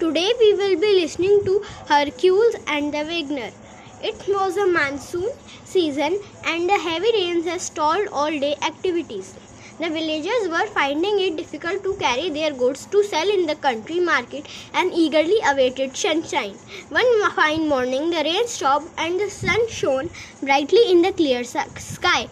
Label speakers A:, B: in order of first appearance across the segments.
A: Today we will be listening to Hercules and the Wagoner. It was a monsoon season and the heavy rains had stalled all day activities. The villagers were finding it difficult to carry their goods to sell in the country market and eagerly awaited sunshine. One fine morning, the rain stopped and the sun shone brightly in the clear sky.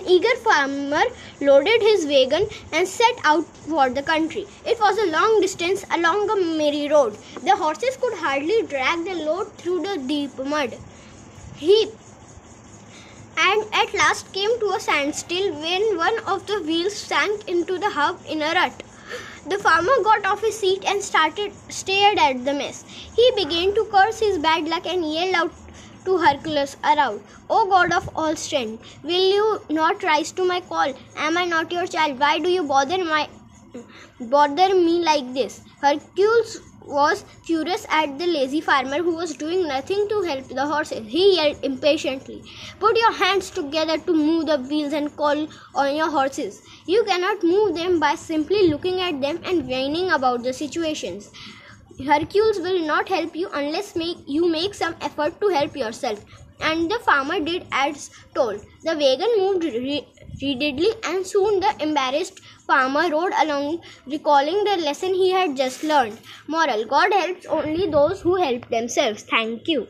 A: An eager farmer loaded his wagon and set out for the country. It was a long distance along a miry road. The horses could hardly drag the load through the deep mud. He and at last came to a standstill when one of the wheels sank into the hub in a rut. The farmer got off his seat and started stared at the mess. He began to curse his bad luck and yelled out to Hercules aloud, O God of all strength, will you not rise to my call? Am I not your child? Why do you bother my bother me like this? Hercules was furious at the lazy farmer who was doing nothing to help the horses. He yelled impatiently, Put your hands together to move the wheels and call on your horses. You cannot move them by simply looking at them and whining about the situations. Hercules will not help you unless make, you make some effort to help yourself. And the farmer did as told. The wagon moved re- readily, and soon the embarrassed farmer rode along, recalling the lesson he had just learned. Moral God helps only those who help themselves. Thank you.